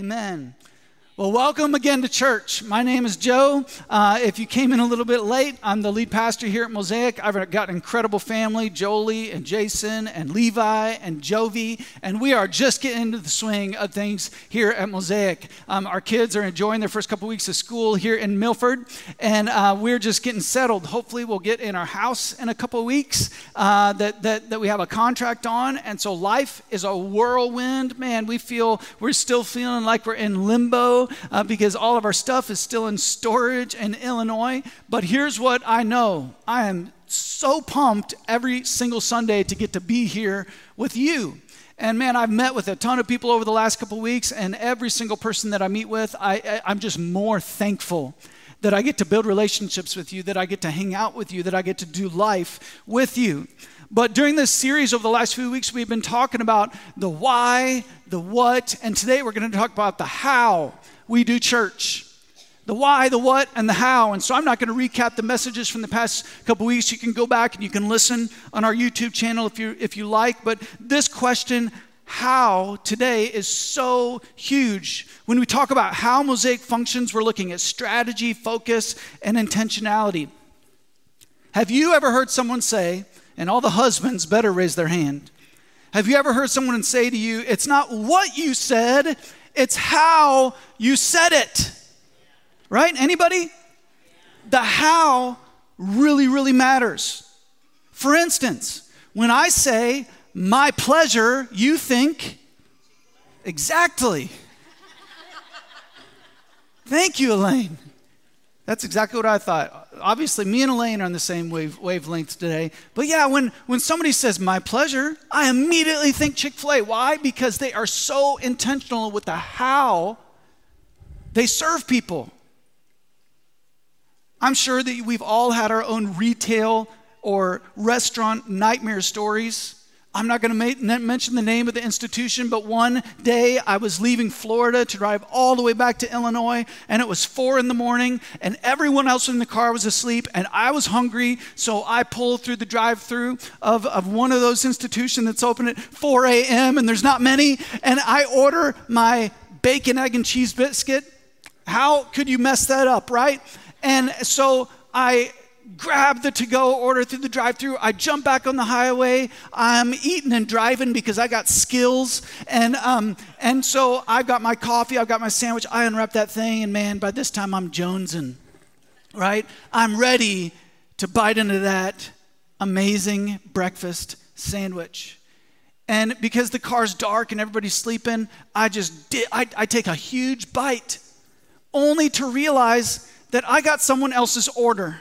Amen. Well, welcome again to church. My name is Joe. Uh, if you came in a little bit late, I'm the lead pastor here at Mosaic. I've got an incredible family Jolie and Jason and Levi and Jovi, and we are just getting into the swing of things here at Mosaic. Um, our kids are enjoying their first couple weeks of school here in Milford, and uh, we're just getting settled. Hopefully, we'll get in our house in a couple weeks uh, that, that, that we have a contract on, and so life is a whirlwind. Man, we feel, we're still feeling like we're in limbo uh, because all of our stuff is still in storage in Illinois. But here's what I know I am so pumped every single Sunday to get to be here with you. And man, I've met with a ton of people over the last couple weeks, and every single person that I meet with, I, I'm just more thankful that I get to build relationships with you, that I get to hang out with you, that I get to do life with you. But during this series over the last few weeks, we've been talking about the why, the what, and today we're going to talk about the how we do church the why, the what, and the how. And so I'm not going to recap the messages from the past couple weeks. You can go back and you can listen on our YouTube channel if you if you like. But this question, how today is so huge. When we talk about how Mosaic functions, we're looking at strategy, focus, and intentionality. Have you ever heard someone say, and all the husbands better raise their hand. Have you ever heard someone say to you, it's not what you said, it's how you said it. Right? Anybody? The how really, really matters. For instance, when I say my pleasure, you think exactly. Thank you, Elaine. That's exactly what I thought. Obviously, me and Elaine are on the same wave, wavelength today. But yeah, when, when somebody says my pleasure, I immediately think Chick fil A. Why? Because they are so intentional with the how they serve people. I'm sure that we've all had our own retail or restaurant nightmare stories. I'm not going to mention the name of the institution, but one day I was leaving Florida to drive all the way back to Illinois, and it was four in the morning, and everyone else in the car was asleep, and I was hungry, so I pulled through the drive through of, of one of those institutions that's open at 4 a.m., and there's not many, and I order my bacon, egg, and cheese biscuit. How could you mess that up, right? And so I grab the to go order through the drive through. I jump back on the highway. I'm eating and driving because I got skills. And, um, and so I've got my coffee, I've got my sandwich. I unwrap that thing, and man, by this time I'm jonesing, right? I'm ready to bite into that amazing breakfast sandwich. And because the car's dark and everybody's sleeping, I just di- I, I take a huge bite, only to realize that I got someone else's order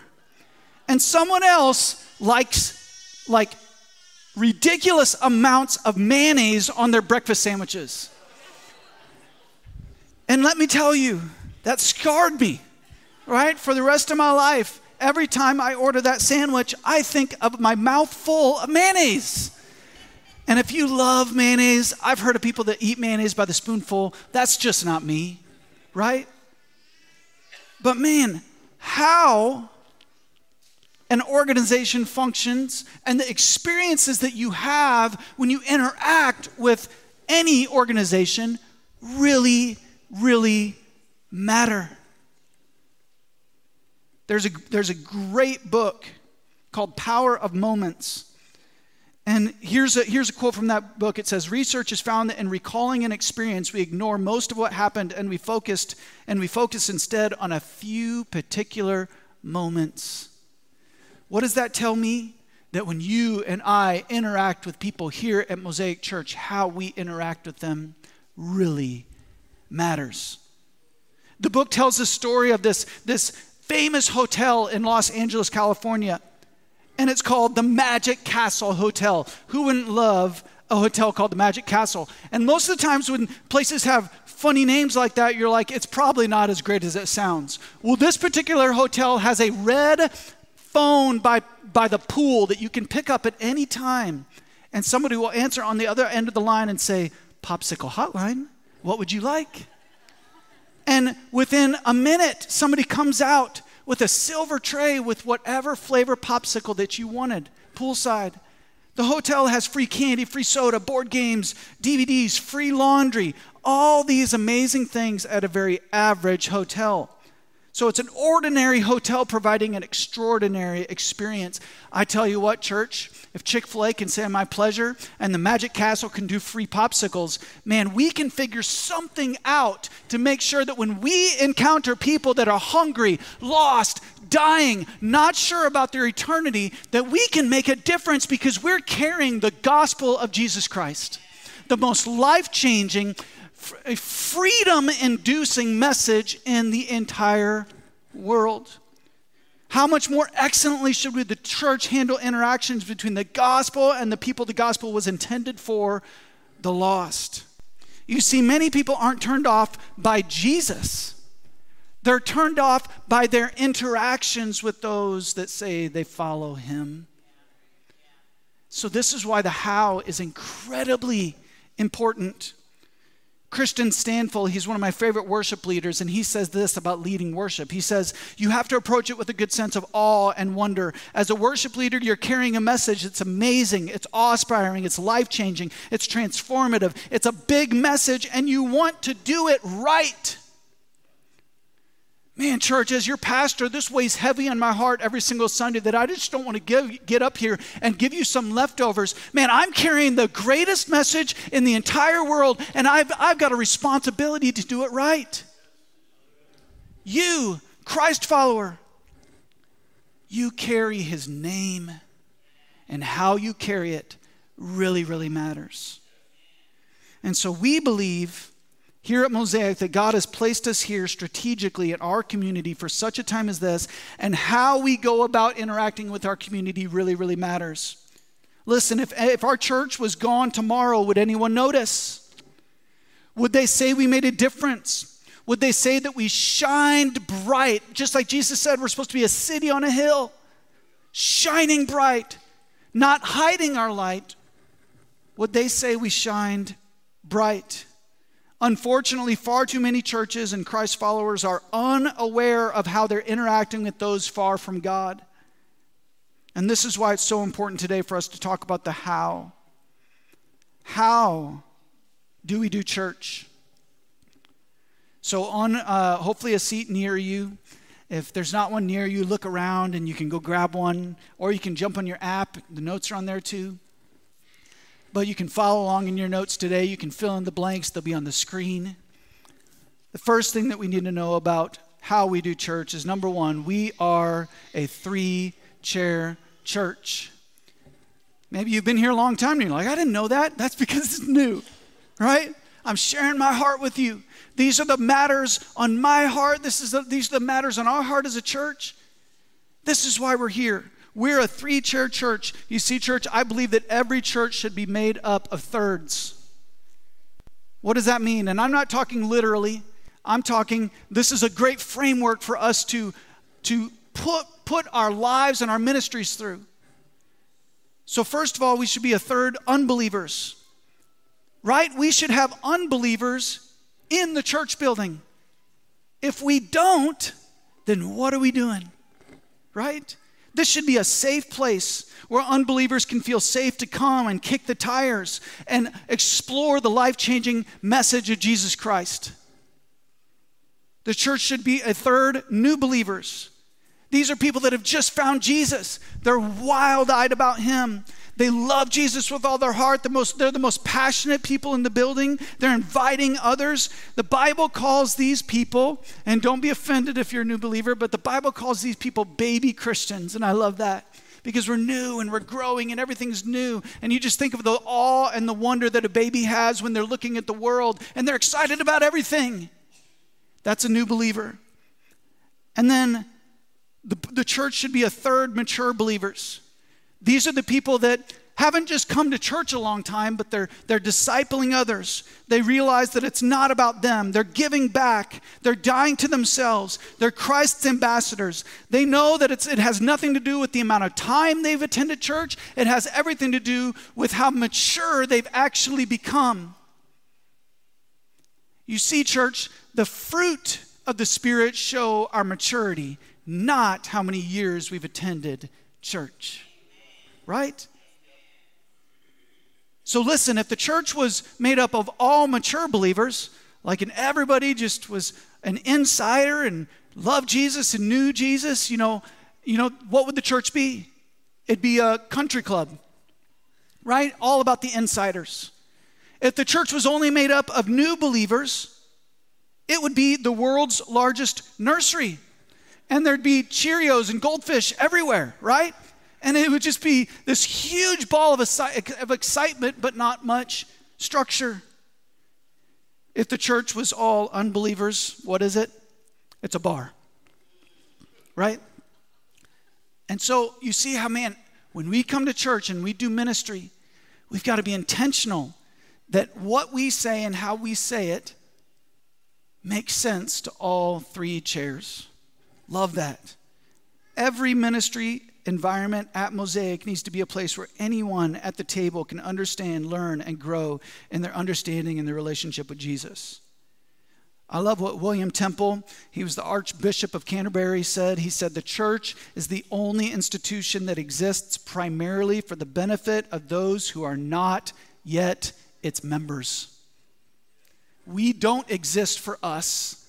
and someone else likes like ridiculous amounts of mayonnaise on their breakfast sandwiches. And let me tell you, that scarred me, right? For the rest of my life. Every time I order that sandwich, I think of my mouth full of mayonnaise. And if you love mayonnaise, I've heard of people that eat mayonnaise by the spoonful. That's just not me, right? But man, how an organization functions and the experiences that you have when you interact with any organization really, really matter. There's a, there's a great book called Power of Moments. And here's a, here's a quote from that book. It says, Research has found that in recalling an experience, we ignore most of what happened and we focused and we focus instead on a few particular moments. What does that tell me? That when you and I interact with people here at Mosaic Church, how we interact with them really matters. The book tells the story of this, this famous hotel in Los Angeles, California, and it's called the Magic Castle Hotel. Who wouldn't love a hotel called the Magic Castle? And most of the times when places have funny names like that, you're like, it's probably not as great as it sounds. Well, this particular hotel has a red phone by, by the pool that you can pick up at any time, and somebody will answer on the other end of the line and say, Popsicle hotline, what would you like? And within a minute, somebody comes out with a silver tray with whatever flavor popsicle that you wanted, poolside. The hotel has free candy, free soda, board games, DVDs, free laundry, all these amazing things at a very average hotel. So it's an ordinary hotel providing an extraordinary experience. I tell you what, church, if Chick fil A can say my pleasure and the Magic Castle can do free popsicles, man, we can figure something out to make sure that when we encounter people that are hungry, lost, dying, not sure about their eternity, that we can make a difference because we're carrying the gospel of Jesus Christ, the most life changing, freedom inducing message in the entire world. How much more excellently should we, the church, handle interactions between the gospel and the people the gospel was intended for, the lost? You see, many people aren't turned off by Jesus. They're turned off by their interactions with those that say they follow him. So, this is why the how is incredibly important. Kristian Stanfill, he's one of my favorite worship leaders, and he says this about leading worship. He says, You have to approach it with a good sense of awe and wonder. As a worship leader, you're carrying a message that's amazing, it's awe inspiring, it's life changing, it's transformative, it's a big message, and you want to do it right. Man, church, as your pastor, this weighs heavy on my heart every single Sunday that I just don't want to give, get up here and give you some leftovers. Man, I'm carrying the greatest message in the entire world, and I've, I've got a responsibility to do it right. You, Christ follower, you carry his name, and how you carry it really, really matters. And so we believe here at Mosaic that God has placed us here strategically in our community for such a time as this, and how we go about interacting with our community really, really matters. Listen, if, if our church was gone tomorrow, would anyone notice? Would they say we made a difference? Would they say that we shined bright, just like Jesus said, we're supposed to be a city on a hill, shining bright, not hiding our light? Would they say we shined bright? Unfortunately, far too many churches and Christ followers are unaware of how they're interacting with those far from God. And this is why it's so important today for us to talk about the how. How do we do church? So, on uh, hopefully a seat near you, if there's not one near you, look around and you can go grab one, or you can jump on your app. The notes are on there too. But you can follow along in your notes today. You can fill in the blanks, they'll be on the screen. The first thing that we need to know about how we do church is number one, we are a three chair church. Maybe you've been here a long time and you're like, I didn't know that. That's because it's new, right? I'm sharing my heart with you. These are the matters on my heart. This is the, these are the matters on our heart as a church. This is why we're here. We're a three chair church. You see, church, I believe that every church should be made up of thirds. What does that mean? And I'm not talking literally. I'm talking, this is a great framework for us to, to put, put our lives and our ministries through. So, first of all, we should be a third unbelievers, right? We should have unbelievers in the church building. If we don't, then what are we doing? Right? This should be a safe place where unbelievers can feel safe to come and kick the tires and explore the life changing message of Jesus Christ. The church should be a third new believers. These are people that have just found Jesus. They're wild eyed about him. They love Jesus with all their heart. The most, they're the most passionate people in the building. They're inviting others. The Bible calls these people, and don't be offended if you're a new believer, but the Bible calls these people baby Christians, and I love that because we're new and we're growing and everything's new. And you just think of the awe and the wonder that a baby has when they're looking at the world and they're excited about everything. That's a new believer. And then the, the church should be a third mature believers. These are the people that haven't just come to church a long time, but they're, they're discipling others. They realize that it's not about them. They're giving back. They're dying to themselves. They're Christ's ambassadors. They know that it's, it has nothing to do with the amount of time they've attended church, it has everything to do with how mature they've actually become. You see, church, the fruit of the Spirit show our maturity, not how many years we've attended church right? So listen, if the church was made up of all mature believers, like and everybody just was an insider and loved Jesus and knew Jesus, you know, you know, what would the church be? It'd be a country club, right? All about the insiders. If the church was only made up of new believers, it would be the world's largest nursery. And there'd be Cheerios and goldfish everywhere, right? And it would just be this huge ball of, of excitement, but not much structure. If the church was all unbelievers, what is it? It's a bar, right? And so you see how, man, when we come to church and we do ministry, we've got to be intentional that what we say and how we say it makes sense to all three chairs. Love that. Every ministry environment at Mosaic needs to be a place where anyone at the table can understand, learn, and grow in their understanding and their relationship with Jesus. I love what William Temple, he was the Archbishop of Canterbury, said. He said, The church is the only institution that exists primarily for the benefit of those who are not yet its members. We don't exist for us,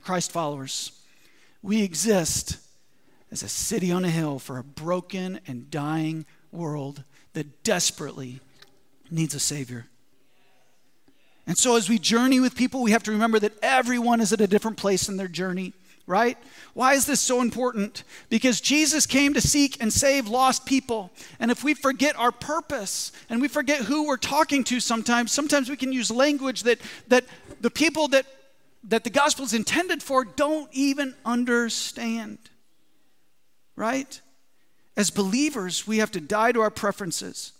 Christ followers. We exist as a city on a hill for a broken and dying world that desperately needs a Savior. And so, as we journey with people, we have to remember that everyone is at a different place in their journey, right? Why is this so important? Because Jesus came to seek and save lost people. And if we forget our purpose and we forget who we're talking to sometimes, sometimes we can use language that, that the people that, that the gospel is intended for don't even understand right? As believers, we have to die to our preferences.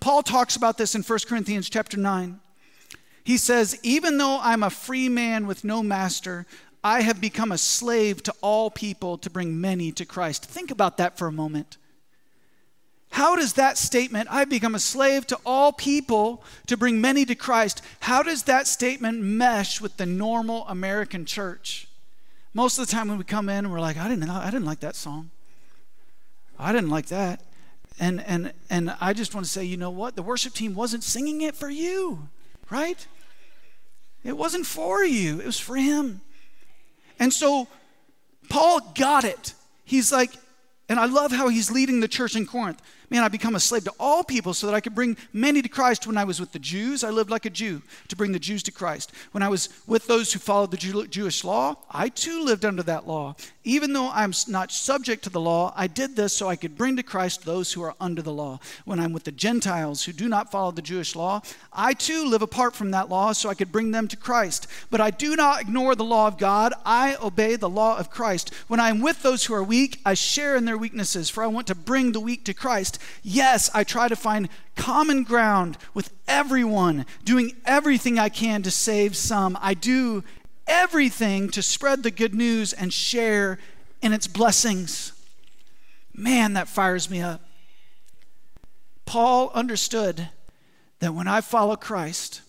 Paul talks about this in 1 Corinthians chapter 9. He says, Even though I'm a free man with no master, I have become a slave to all people to bring many to Christ. Think about that for a moment. How does that statement, I've become a slave to all people to bring many to Christ, how does that statement mesh with the normal American church? Most of the time when we come in, we're like, I didn't, I didn't like that song. I didn't like that. And, and, and I just want to say, you know what? The worship team wasn't singing it for you, right? It wasn't for you, it was for him. And so Paul got it. He's like, and I love how he's leading the church in Corinth. Man, I become a slave to all people so that I could bring many to Christ. When I was with the Jews, I lived like a Jew to bring the Jews to Christ. When I was with those who followed the Jew- Jewish law, I too lived under that law. Even though I'm not subject to the law, I did this so I could bring to Christ those who are under the law. When I'm with the Gentiles who do not follow the Jewish law, I too live apart from that law so I could bring them to Christ. But I do not ignore the law of God, I obey the law of Christ. When I'm with those who are weak, I share in their weaknesses, for I want to bring the weak to Christ. Yes, I try to find common ground with everyone, doing everything I can to save some. I do everything to spread the good news and share in its blessings. Man, that fires me up. Paul understood that when I follow Christ,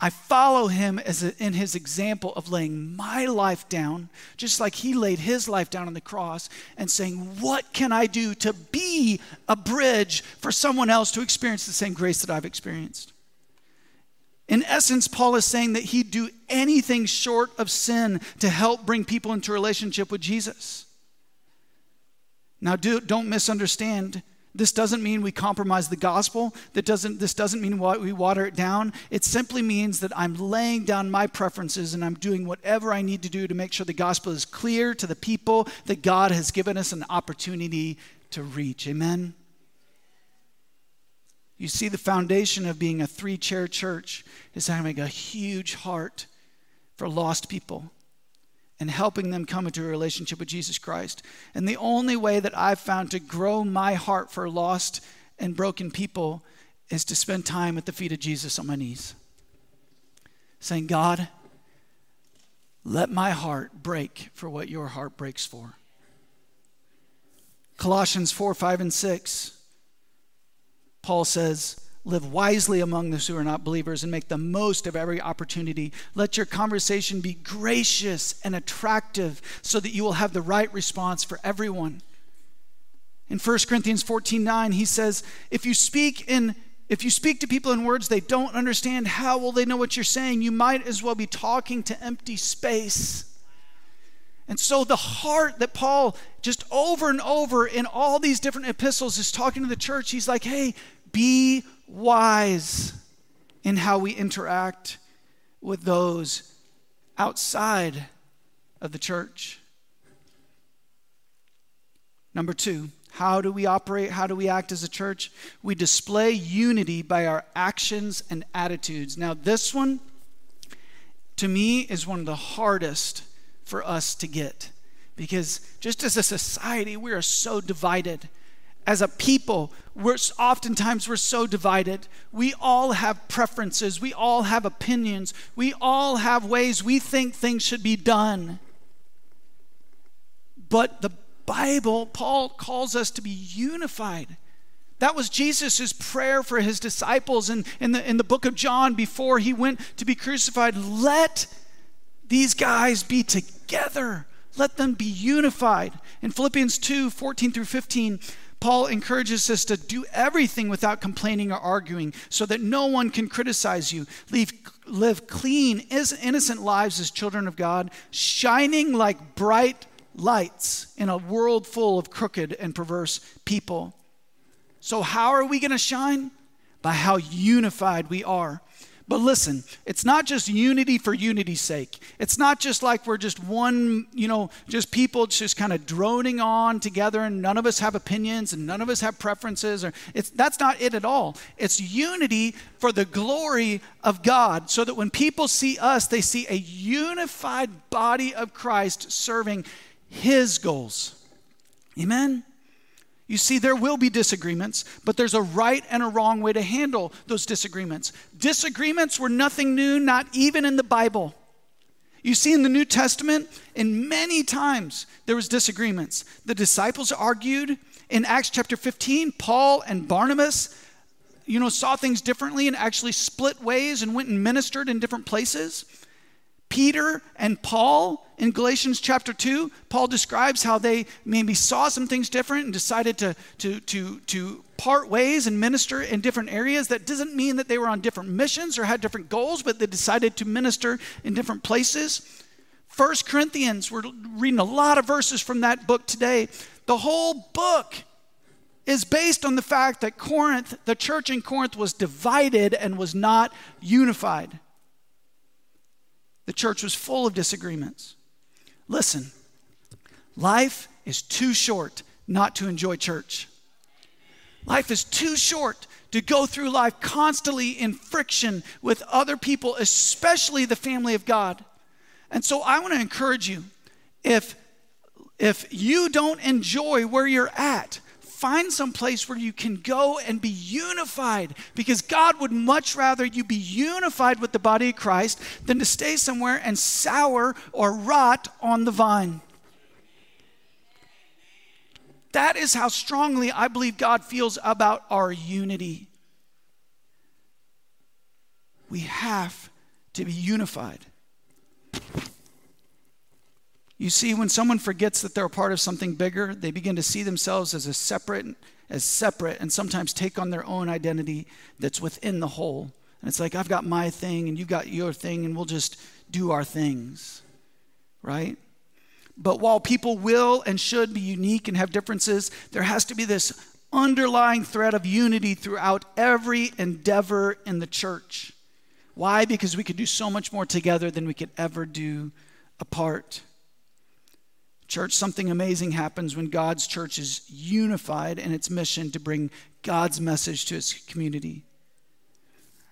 I follow him as a, in his example of laying my life down, just like he laid his life down on the cross, and saying, What can I do to be a bridge for someone else to experience the same grace that I've experienced? In essence, Paul is saying that he'd do anything short of sin to help bring people into relationship with Jesus. Now, do, don't misunderstand this doesn't mean we compromise the gospel. That doesn't, this doesn't mean we water it down. It simply means that I'm laying down my preferences and I'm doing whatever I need to do to make sure the gospel is clear to the people that God has given us an opportunity to reach. Amen? You see, the foundation of being a three chair church is having a huge heart for lost people and helping them come into a relationship with Jesus Christ. And the only way that I've found to grow my heart for lost and broken people is to spend time at the feet of Jesus on my knees, saying, God, let my heart break for what your heart breaks for. Colossians 4 5 and 6, Paul says, Live wisely among those who are not believers and make the most of every opportunity. Let your conversation be gracious and attractive so that you will have the right response for everyone. In 1 Corinthians 14 9, he says, If you speak in If you speak to people in words they don't understand, how will they know what you're saying? You might as well be talking to empty space. And so, the heart that Paul just over and over in all these different epistles is talking to the church, he's like, hey, be wise in how we interact with those outside of the church. Number two, how do we operate? How do we act as a church? We display unity by our actions and attitudes. Now, this one, to me, is one of the hardest for us to get because just as a society, we are so divided. As a people, we're oftentimes we're so divided. We all have preferences. We all have opinions. We all have ways we think things should be done. But the Bible, Paul calls us to be unified. That was Jesus' prayer for his disciples in, in, the, in the book of John before he went to be crucified. Let these guys be together. Let them be unified. In Philippians 2 14 through 15, Paul encourages us to do everything without complaining or arguing so that no one can criticize you. Leave, live clean, innocent lives as children of God, shining like bright lights in a world full of crooked and perverse people. So, how are we going to shine? By how unified we are. But listen, it's not just unity for unity's sake. It's not just like we're just one, you know, just people just kind of droning on together and none of us have opinions and none of us have preferences or it's that's not it at all. It's unity for the glory of God so that when people see us, they see a unified body of Christ serving his goals. Amen? You see, there will be disagreements, but there's a right and a wrong way to handle those disagreements. Disagreements were nothing new, not even in the Bible. You see, in the New Testament, in many times there was disagreements. The disciples argued. In Acts chapter 15, Paul and Barnabas, you know, saw things differently and actually split ways and went and ministered in different places. Peter and Paul in Galatians chapter 2, Paul describes how they maybe saw some things different and decided to, to, to, to part ways and minister in different areas. That doesn't mean that they were on different missions or had different goals, but they decided to minister in different places. First Corinthians, we're reading a lot of verses from that book today. The whole book is based on the fact that Corinth, the church in Corinth, was divided and was not unified. The church was full of disagreements. Listen, life is too short not to enjoy church. Life is too short to go through life constantly in friction with other people, especially the family of God. And so I want to encourage you if if you don't enjoy where you're at, find some place where you can go and be unified because God would much rather you be unified with the body of Christ than to stay somewhere and sour or rot on the vine. That is how strongly I believe God feels about our unity. We have to be unified. You see, when someone forgets that they're a part of something bigger, they begin to see themselves as a separate, as separate, and sometimes take on their own identity that's within the whole. And it's like, I've got my thing, and you've got your thing, and we'll just do our things, right? But while people will and should be unique and have differences, there has to be this underlying thread of unity throughout every endeavor in the church. Why? Because we could do so much more together than we could ever do apart. Church, something amazing happens when God's church is unified in its mission to bring God's message to its community.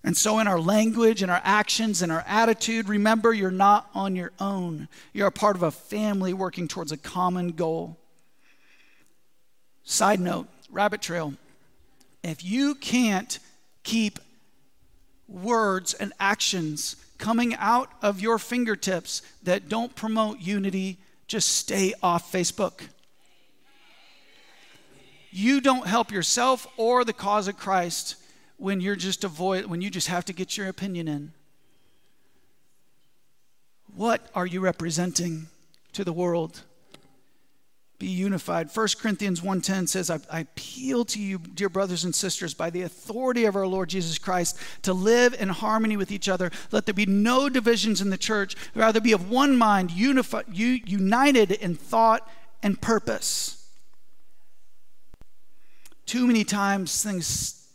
And so, in our language, in our actions, in our attitude, remember you're not on your own. You're a part of a family working towards a common goal. Side note, rabbit trail. If you can't keep words and actions coming out of your fingertips that don't promote unity just stay off Facebook. You don't help yourself or the cause of Christ when you're just avoid when you just have to get your opinion in. What are you representing to the world? Be unified. 1 Corinthians 1:10 says, I, I appeal to you, dear brothers and sisters, by the authority of our Lord Jesus Christ, to live in harmony with each other. Let there be no divisions in the church, rather be of one mind, unified, united in thought and purpose. Too many times things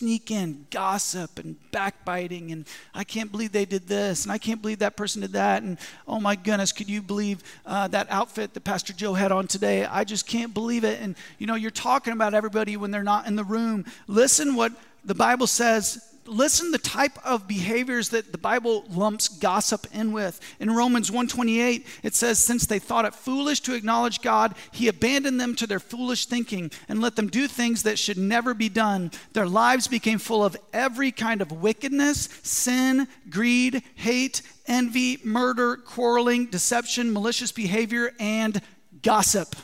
sneak in gossip and backbiting and I can't believe they did this and I can't believe that person did that and oh my goodness, could you believe uh, that outfit that Pastor Joe had on today? I just can't believe it. And you know, you're talking about everybody when they're not in the room. Listen what the Bible says listen the type of behaviors that the bible lumps gossip in with. In romans 1.28 it says since they thought it foolish to acknowledge god he abandoned them to their foolish thinking and let them do things that should never be done. Their lives became full of every kind of wickedness sin greed hate envy murder quarreling deception malicious behavior and gossip.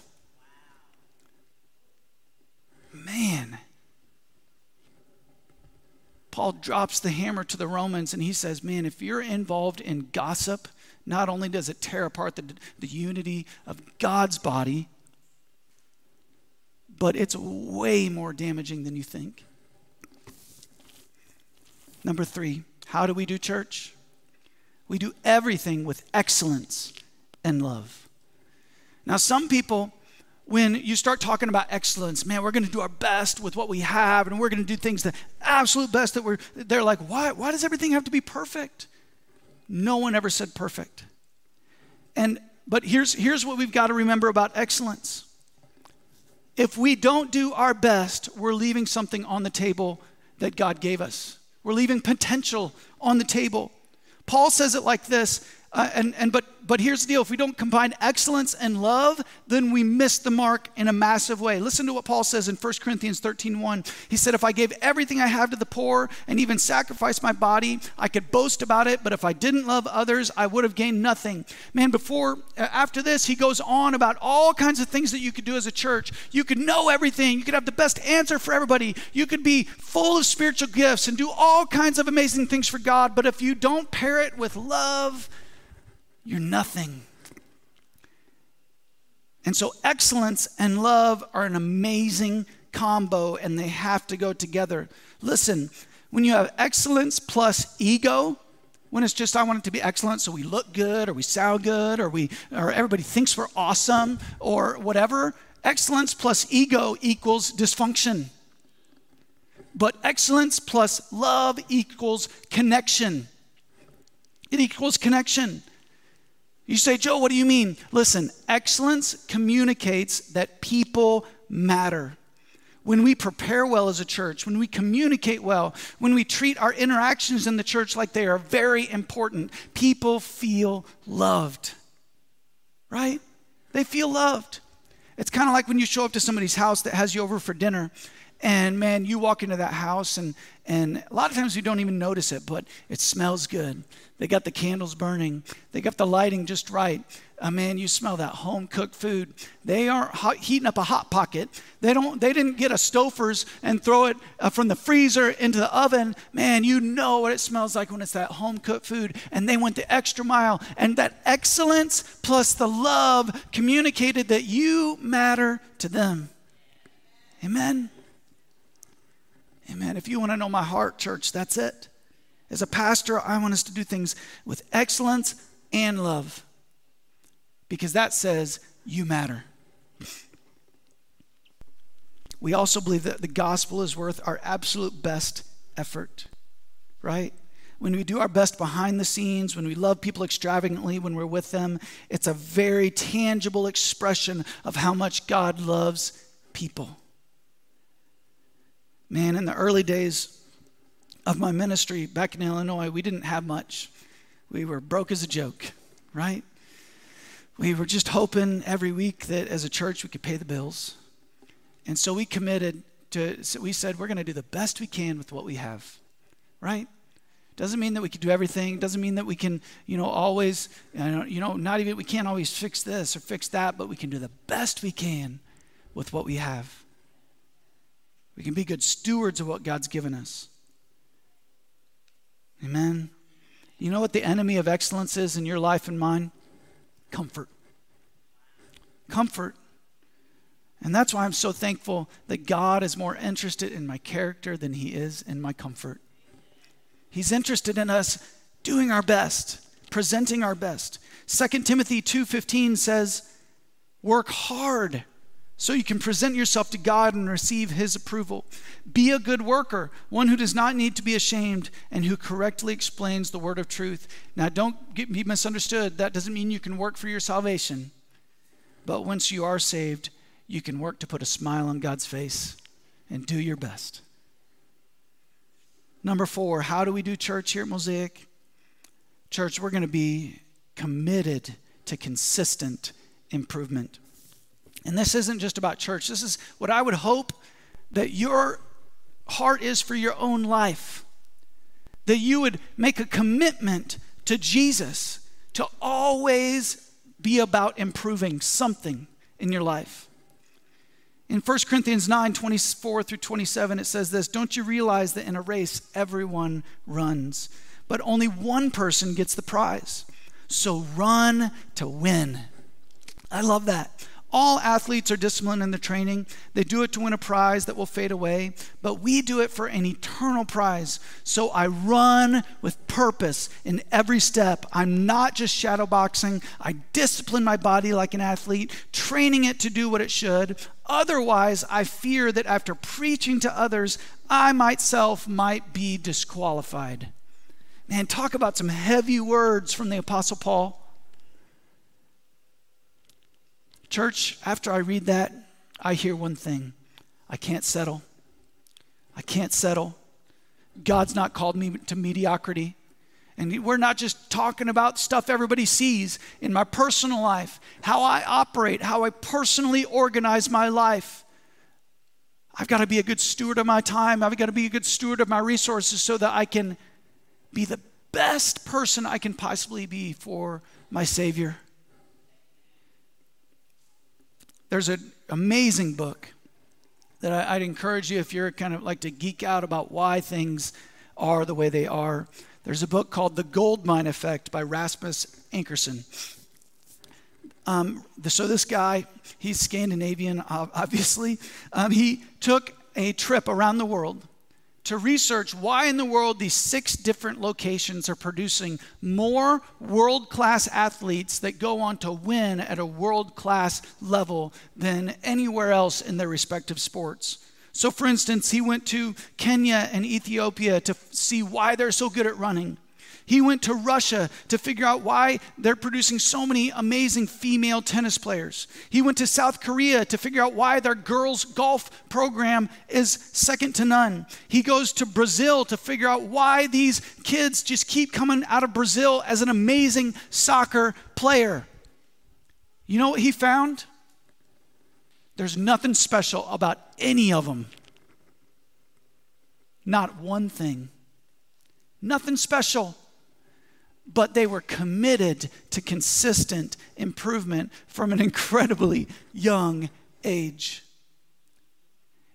Man Paul drops the hammer to the Romans and he says, Man, if you're involved in gossip, not only does it tear apart the, the unity of God's body, but it's way more damaging than you think. Number three, how do we do church? We do everything with excellence and love. Now, some people when you start talking about excellence, man, we're going to do our best with what we have, and we're going to do things the absolute best that we're, they're like, why, why does everything have to be perfect? No one ever said perfect. And, but here's, here's what we've got to remember about excellence. If we don't do our best, we're leaving something on the table that God gave us. We're leaving potential on the table. Paul says it like this uh, and, and but but here's the deal. If we don't combine excellence and love then we miss the mark in a massive way. Listen to what paul says in 1 corinthians 13 1 he said if i gave everything i have to the poor and even sacrificed my body i could boast about it but if i didn't love others i would have gained nothing. Man before uh, after this he goes on about all kinds of things that you could do as a church. You could know everything. You could have the best answer for everybody. You could be full of spiritual gifts and do all kinds of amazing things for god. But if you don't pair it with love you're nothing. And so, excellence and love are an amazing combo, and they have to go together. Listen, when you have excellence plus ego, when it's just I want it to be excellent so we look good or we sound good or we or everybody thinks we're awesome or whatever, excellence plus ego equals dysfunction. But excellence plus love equals connection. It equals connection. You say, Joe, what do you mean? Listen, excellence communicates that people matter. When we prepare well as a church, when we communicate well, when we treat our interactions in the church like they are very important, people feel loved. Right? They feel loved. It's kind of like when you show up to somebody's house that has you over for dinner and man, you walk into that house, and, and a lot of times you don't even notice it, but it smells good. They got the candles burning, they got the lighting just right. Uh, man, you smell that home cooked food. They aren't hot, heating up a hot pocket. They don't. They didn't get a Stouffer's and throw it uh, from the freezer into the oven. Man, you know what it smells like when it's that home cooked food. And they went the extra mile. And that excellence plus the love communicated that you matter to them. Amen. Amen. If you want to know my heart, church, that's it. As a pastor, I want us to do things with excellence and love because that says you matter. We also believe that the gospel is worth our absolute best effort, right? When we do our best behind the scenes, when we love people extravagantly when we're with them, it's a very tangible expression of how much God loves people. Man, in the early days of my ministry back in Illinois, we didn't have much. We were broke as a joke, right? We were just hoping every week that as a church we could pay the bills. And so we committed to, so we said, we're going to do the best we can with what we have, right? Doesn't mean that we can do everything. Doesn't mean that we can, you know, always, you know, not even, we can't always fix this or fix that, but we can do the best we can with what we have. We can be good stewards of what God's given us. Amen. You know what the enemy of excellence is in your life and mine? Comfort. Comfort. And that's why I'm so thankful that God is more interested in my character than he is in my comfort. He's interested in us doing our best, presenting our best. 2 Timothy 2:15 says, "Work hard so you can present yourself to God and receive his approval. Be a good worker, one who does not need to be ashamed and who correctly explains the word of truth." Now don't get me misunderstood. That doesn't mean you can work for your salvation. But once you are saved, you can work to put a smile on God's face and do your best. Number four, how do we do church here at Mosaic? Church, we're going to be committed to consistent improvement. And this isn't just about church. This is what I would hope that your heart is for your own life. That you would make a commitment to Jesus to always be about improving something in your life. In 1 Corinthians 9 24 through 27, it says this Don't you realize that in a race, everyone runs, but only one person gets the prize? So run to win. I love that. All athletes are disciplined in the training. They do it to win a prize that will fade away, but we do it for an eternal prize. So I run with purpose in every step. I'm not just shadowboxing. I discipline my body like an athlete, training it to do what it should. Otherwise, I fear that after preaching to others, I myself might be disqualified. Man, talk about some heavy words from the Apostle Paul. Church, after I read that, I hear one thing I can't settle. I can't settle. God's not called me to mediocrity. And we're not just talking about stuff everybody sees in my personal life, how I operate, how I personally organize my life. I've got to be a good steward of my time. I've got to be a good steward of my resources so that I can be the best person I can possibly be for my Savior. There's an amazing book that I, would encourage you if you're kind of like to geek out about why things are the way they are. There's a book called The Goldmine Effect by Rasmus Ankerson. Um, so this guy, he's Scandinavian, obviously. Um, he took a trip around the world to research why in the world these six different locations are producing more world class athletes that go on to win at a world class level than anywhere else in their respective sports. So, for instance, he went to Kenya and Ethiopia to see why they're so good at running. He went to Russia to figure out why they're producing so many amazing female tennis players. He went to South Korea to figure out why their girls' golf program is second to none. He goes to Brazil to figure out why these kids just keep coming out of Brazil as an amazing soccer player. You know what he found? There's nothing special about any of them. Not one thing. Nothing special but they were committed to consistent improvement from an incredibly young age.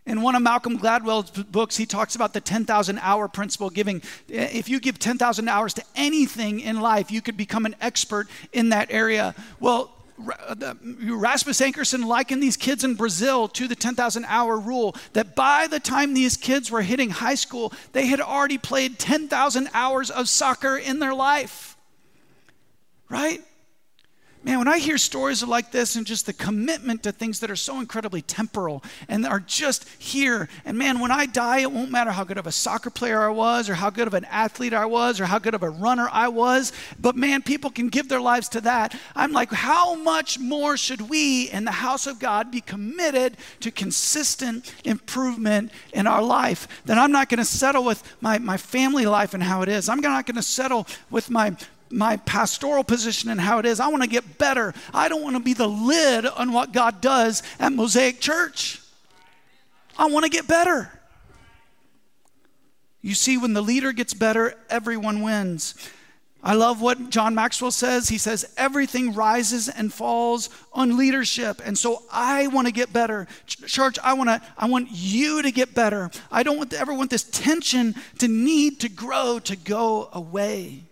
In one of Malcolm Gladwell's books, he talks about the 10,000 hour principle giving. Eh, if you give 10,000 hours to anything in life, you could become an expert in that area. Well, uh, mm, Rasmus Ankerson likened these kids in Brazil to the 10,000 hour rule that by the time these kids were hitting high school, they had already played 10,000 hours of soccer in their life. Right? Man, when I hear stories like this and just the commitment to things that are so incredibly temporal and are just here, and man, when I die, it won't matter how good of a soccer player I was, or how good of an athlete I was, or how good of a runner I was, but man, people can give their lives to that. I'm like, how much more should we in the house of God be committed to consistent improvement in our life? That I'm not going to settle with my, my family life and how it is. I'm not going to settle with my my pastoral position and how it is. I want to get better. I don't want to be the lid on what God does at Mosaic Church. I want to get better. You see, when the leader gets better, everyone wins. I love what John Maxwell says. He says, everything rises and falls on leadership. And so I want to get better. Church, I want to, I want you to get better. I don't want to ever want this tension to need to grow to go away.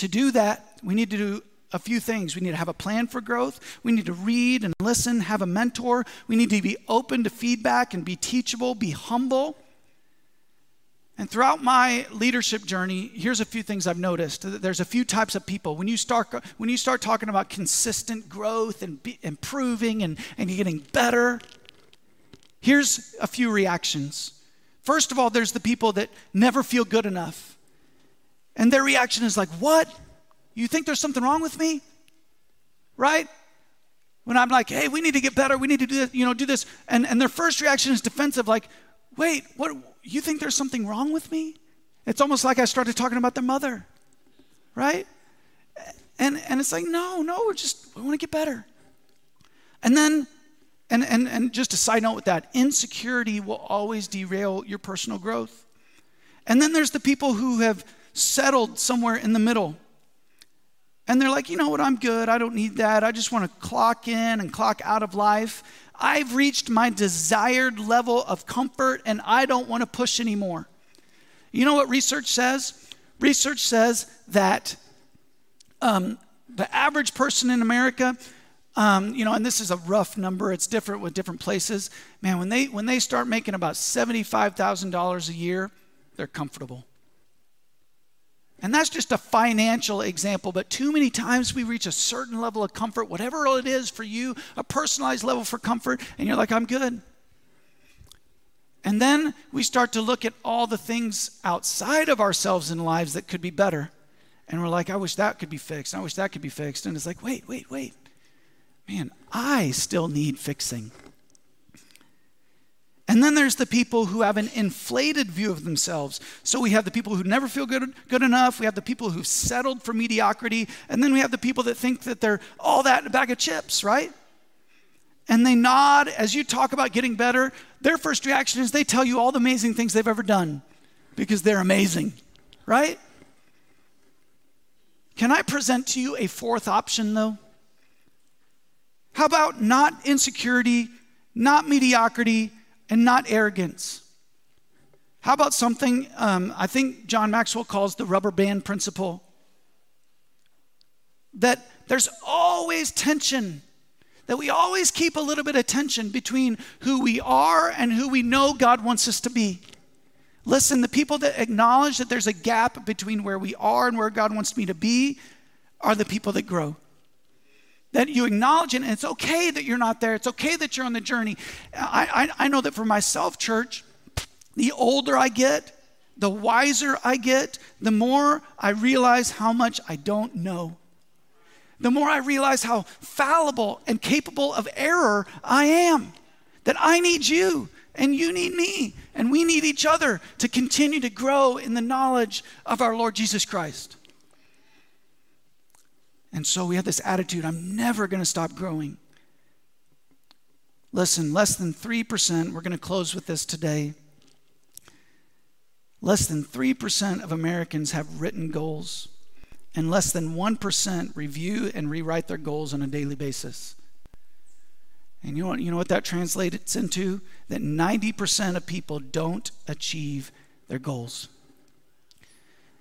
To do that, we need to do a few things. We need to have a plan for growth. We need to read and listen, have a mentor. We need to be open to feedback and be teachable, be humble. And throughout my leadership journey, here's a few things I've noticed. There's a few types of people. When you start, when you start talking about consistent growth and improving and, and getting better, here's a few reactions. First of all, there's the people that never feel good enough. And their reaction is like, What? You think there's something wrong with me? Right? When I'm like, hey, we need to get better, we need to do this, you know, do this. And, and their first reaction is defensive, like, wait, what you think there's something wrong with me? It's almost like I started talking about their mother, right? And, and it's like, no, no, we're just, we want to get better. And then, and, and, and just a side note with that, insecurity will always derail your personal growth. And then there's the people who have settled somewhere in the middle. And they're like, you know what, I'm good. I don't need that. I just want to clock in and clock out of life. I've reached my desired level of comfort and I don't want to push anymore. You know what research says? Research says that um, the average person in America, um, you know, and this is a rough number, it's different with different places. Man, when they, when they start making about $75,000 a year, they're comfortable. And that's just a financial example, but too many times we reach a certain level of comfort, whatever it is for you, a personalized level for comfort, and you're like, I'm good. And then we start to look at all the things outside of ourselves and lives that could be better. And we're like, I wish that could be fixed. I wish that could be fixed. And it's like, wait, wait, wait. Man, I still need fixing. And then there's the people who have an inflated view of themselves. So we have the people who never feel good, good enough. We have the people who've settled for mediocrity. And then we have the people that think that they're all that in a bag of chips, right? And they nod as you talk about getting better. Their first reaction is they tell you all the amazing things they've ever done because they're amazing, right? Can I present to you a fourth option, though? How about not insecurity, not mediocrity, and not arrogance. How about something um, I think John Maxwell calls the rubber band principle? That there's always tension, that we always keep a little bit of tension between who we are and who we know God wants us to be. Listen, the people that acknowledge that there's a gap between where we are and where God wants me to be are the people that grow that you acknowledge it, and it's okay that you're not there. It's okay that you're on the journey. I, I, I know that for myself, church, the older I get, the wiser I get, the more I realize how much I don't know. The more I realize how fallible and capable of error I am. That I need you and you need me and we need each other to continue to grow in the knowledge of our Lord Jesus Christ. And so we have this attitude I'm never going to stop growing. Listen, less than 3%, we're going to close with this today. Less than 3% of Americans have written goals, and less than 1% review and rewrite their goals on a daily basis. And you know what, you know what that translates into? That 90% of people don't achieve their goals.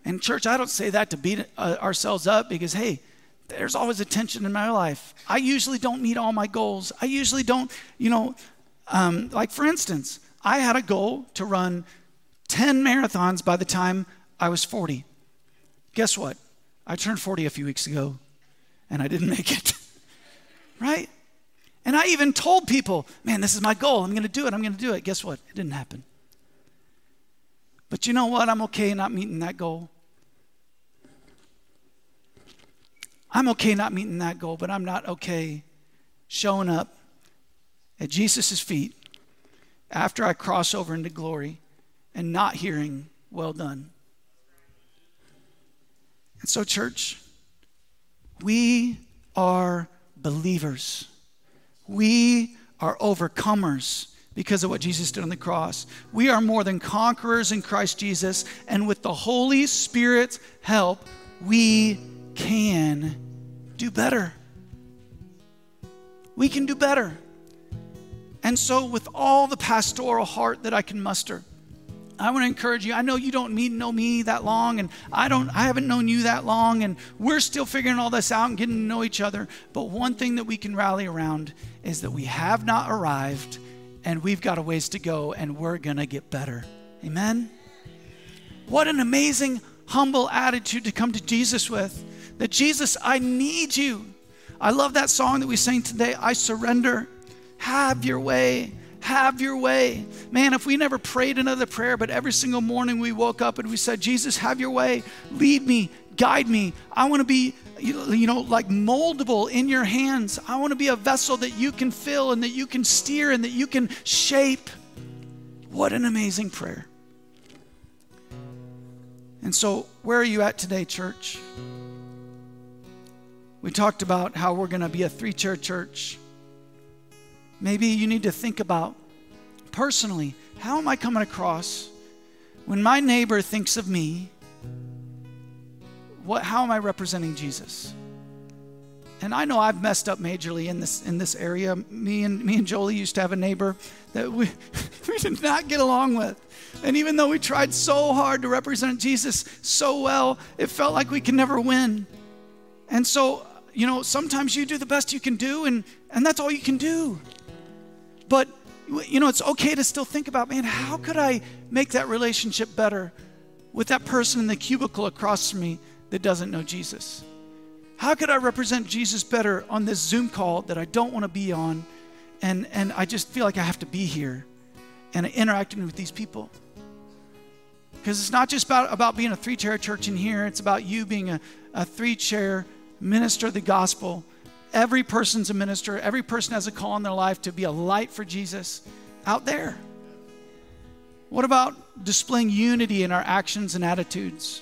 And, church, I don't say that to beat uh, ourselves up because, hey, there's always a tension in my life. I usually don't meet all my goals. I usually don't, you know, um, like for instance, I had a goal to run 10 marathons by the time I was 40. Guess what? I turned 40 a few weeks ago and I didn't make it. right? And I even told people, man, this is my goal. I'm going to do it. I'm going to do it. Guess what? It didn't happen. But you know what? I'm okay not meeting that goal. I'm okay not meeting that goal, but I'm not okay showing up at Jesus' feet after I cross over into glory and not hearing, well done. And so, church, we are believers. We are overcomers because of what Jesus did on the cross. We are more than conquerors in Christ Jesus, and with the Holy Spirit's help, we can do better. We can do better. And so, with all the pastoral heart that I can muster, I want to encourage you. I know you don't need know me that long, and I don't. I haven't known you that long, and we're still figuring all this out and getting to know each other. But one thing that we can rally around is that we have not arrived, and we've got a ways to go, and we're gonna get better. Amen. What an amazing, humble attitude to come to Jesus with. That Jesus, I need you. I love that song that we sang today. I surrender. Have your way. Have your way. Man, if we never prayed another prayer, but every single morning we woke up and we said, Jesus, have your way. Lead me, guide me. I want to be, you know, like moldable in your hands. I want to be a vessel that you can fill and that you can steer and that you can shape. What an amazing prayer. And so, where are you at today, church? We talked about how we're going to be a three chair church. Maybe you need to think about personally how am I coming across when my neighbor thinks of me? What, how am I representing Jesus? And I know I've messed up majorly in this in this area. Me and me and Jolie used to have a neighbor that we we did not get along with. And even though we tried so hard to represent Jesus so well, it felt like we could never win. And so, you know, sometimes you do the best you can do and and that's all you can do. But, you know, it's okay to still think about, man, how could I make that relationship better with that person in the cubicle across from me that doesn't know Jesus? How could I represent Jesus better on this Zoom call that I don't want to be on and, and I just feel like I have to be here and interacting with these people? Because it's not just about, about being a three chair church in here, it's about you being a, a three chair minister the gospel Every person's a minister, every person has a call in their life to be a light for Jesus out there. What about displaying unity in our actions and attitudes?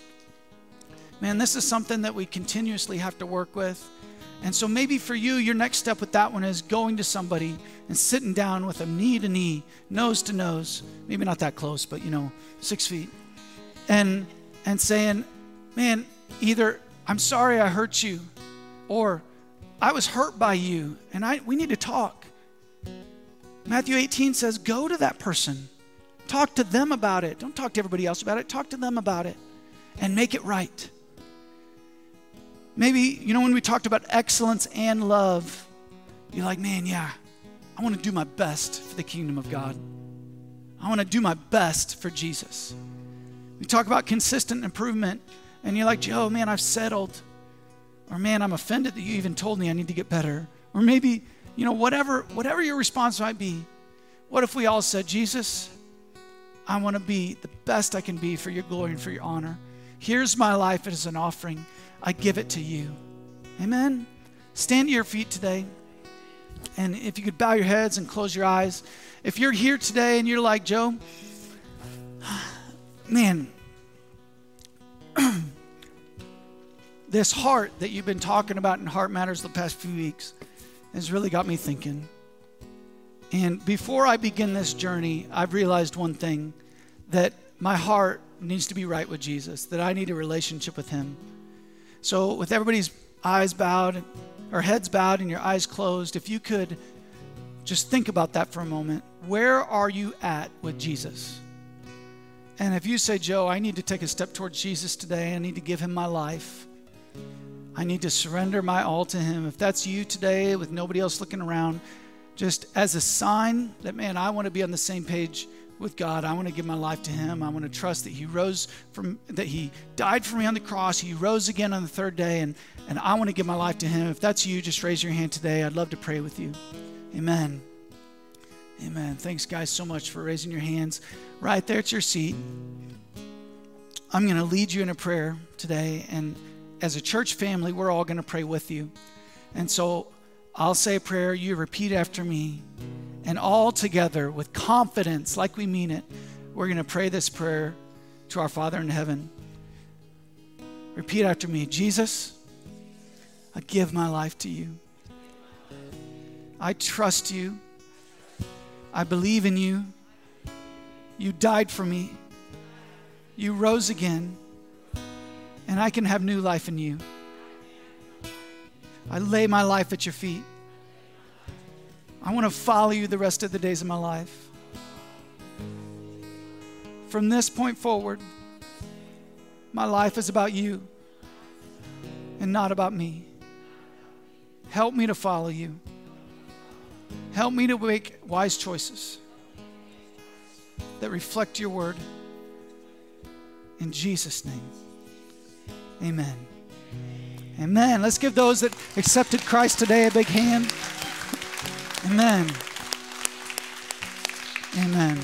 Man, this is something that we continuously have to work with. And so maybe for you, your next step with that one is going to somebody and sitting down with them knee to knee, nose to nose, maybe not that close, but you know, six feet, and and saying, Man, either I'm sorry I hurt you, or I was hurt by you, and I, we need to talk. Matthew 18 says, Go to that person. Talk to them about it. Don't talk to everybody else about it. Talk to them about it and make it right. Maybe, you know, when we talked about excellence and love, you're like, man, yeah, I want to do my best for the kingdom of God. I want to do my best for Jesus. We talk about consistent improvement, and you're like, Joe, man, I've settled. Or man, I'm offended that you even told me I need to get better. Or maybe, you know, whatever whatever your response might be. What if we all said, "Jesus, I want to be the best I can be for your glory and for your honor. Here's my life as an offering. I give it to you." Amen. Stand to your feet today. And if you could bow your heads and close your eyes. If you're here today and you're like, "Joe, man, this heart that you've been talking about in Heart Matters the past few weeks has really got me thinking. And before I begin this journey, I've realized one thing that my heart needs to be right with Jesus, that I need a relationship with Him. So, with everybody's eyes bowed or heads bowed and your eyes closed, if you could just think about that for a moment. Where are you at with Jesus? And if you say, Joe, I need to take a step towards Jesus today, I need to give Him my life. I need to surrender my all to Him. If that's you today with nobody else looking around, just as a sign that, man, I want to be on the same page with God. I want to give my life to Him. I want to trust that He rose from, that He died for me on the cross. He rose again on the third day, and, and I want to give my life to Him. If that's you, just raise your hand today. I'd love to pray with you. Amen. Amen. Thanks, guys, so much for raising your hands right there at your seat. I'm going to lead you in a prayer today, and as a church family, we're all going to pray with you. And so I'll say a prayer, you repeat after me, and all together with confidence, like we mean it, we're going to pray this prayer to our Father in heaven. Repeat after me Jesus, I give my life to you. I trust you. I believe in you. You died for me. You rose again and I can have new life in you. I lay my life at your feet. I want to follow you the rest of the days of my life. from this point forward, my life is about you and not about me. Help me to follow you. Help me to make wise choices that reflect your word. In Jesus' name, amen. Amen. Let's give those that accepted Christ today a big hand. Amen. Amen.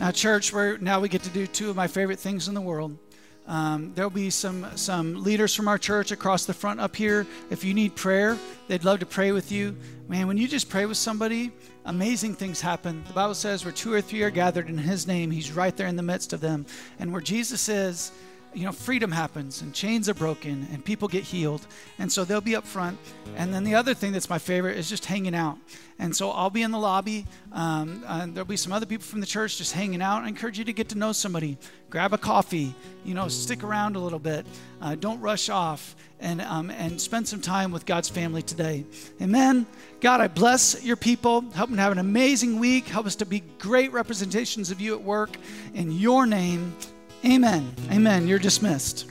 Now, church, we're, now we get to do two of my favorite things in the world. Um, there'll be some some leaders from our church across the front up here. If you need prayer, they'd love to pray with you. Man, when you just pray with somebody, amazing things happen. The Bible says where two or three are gathered in His name, He's right there in the midst of them. And where Jesus is, you know, freedom happens and chains are broken and people get healed. And so they'll be up front. And then the other thing that's my favorite is just hanging out. And so I'll be in the lobby. Um, and there'll be some other people from the church just hanging out. I encourage you to get to know somebody. Grab a coffee, you know, stick around a little bit. Uh, don't rush off and, um, and spend some time with God's family today. Amen. God, I bless your people. Help them have an amazing week. Help us to be great representations of you at work. In your name, Amen. Amen. You're dismissed.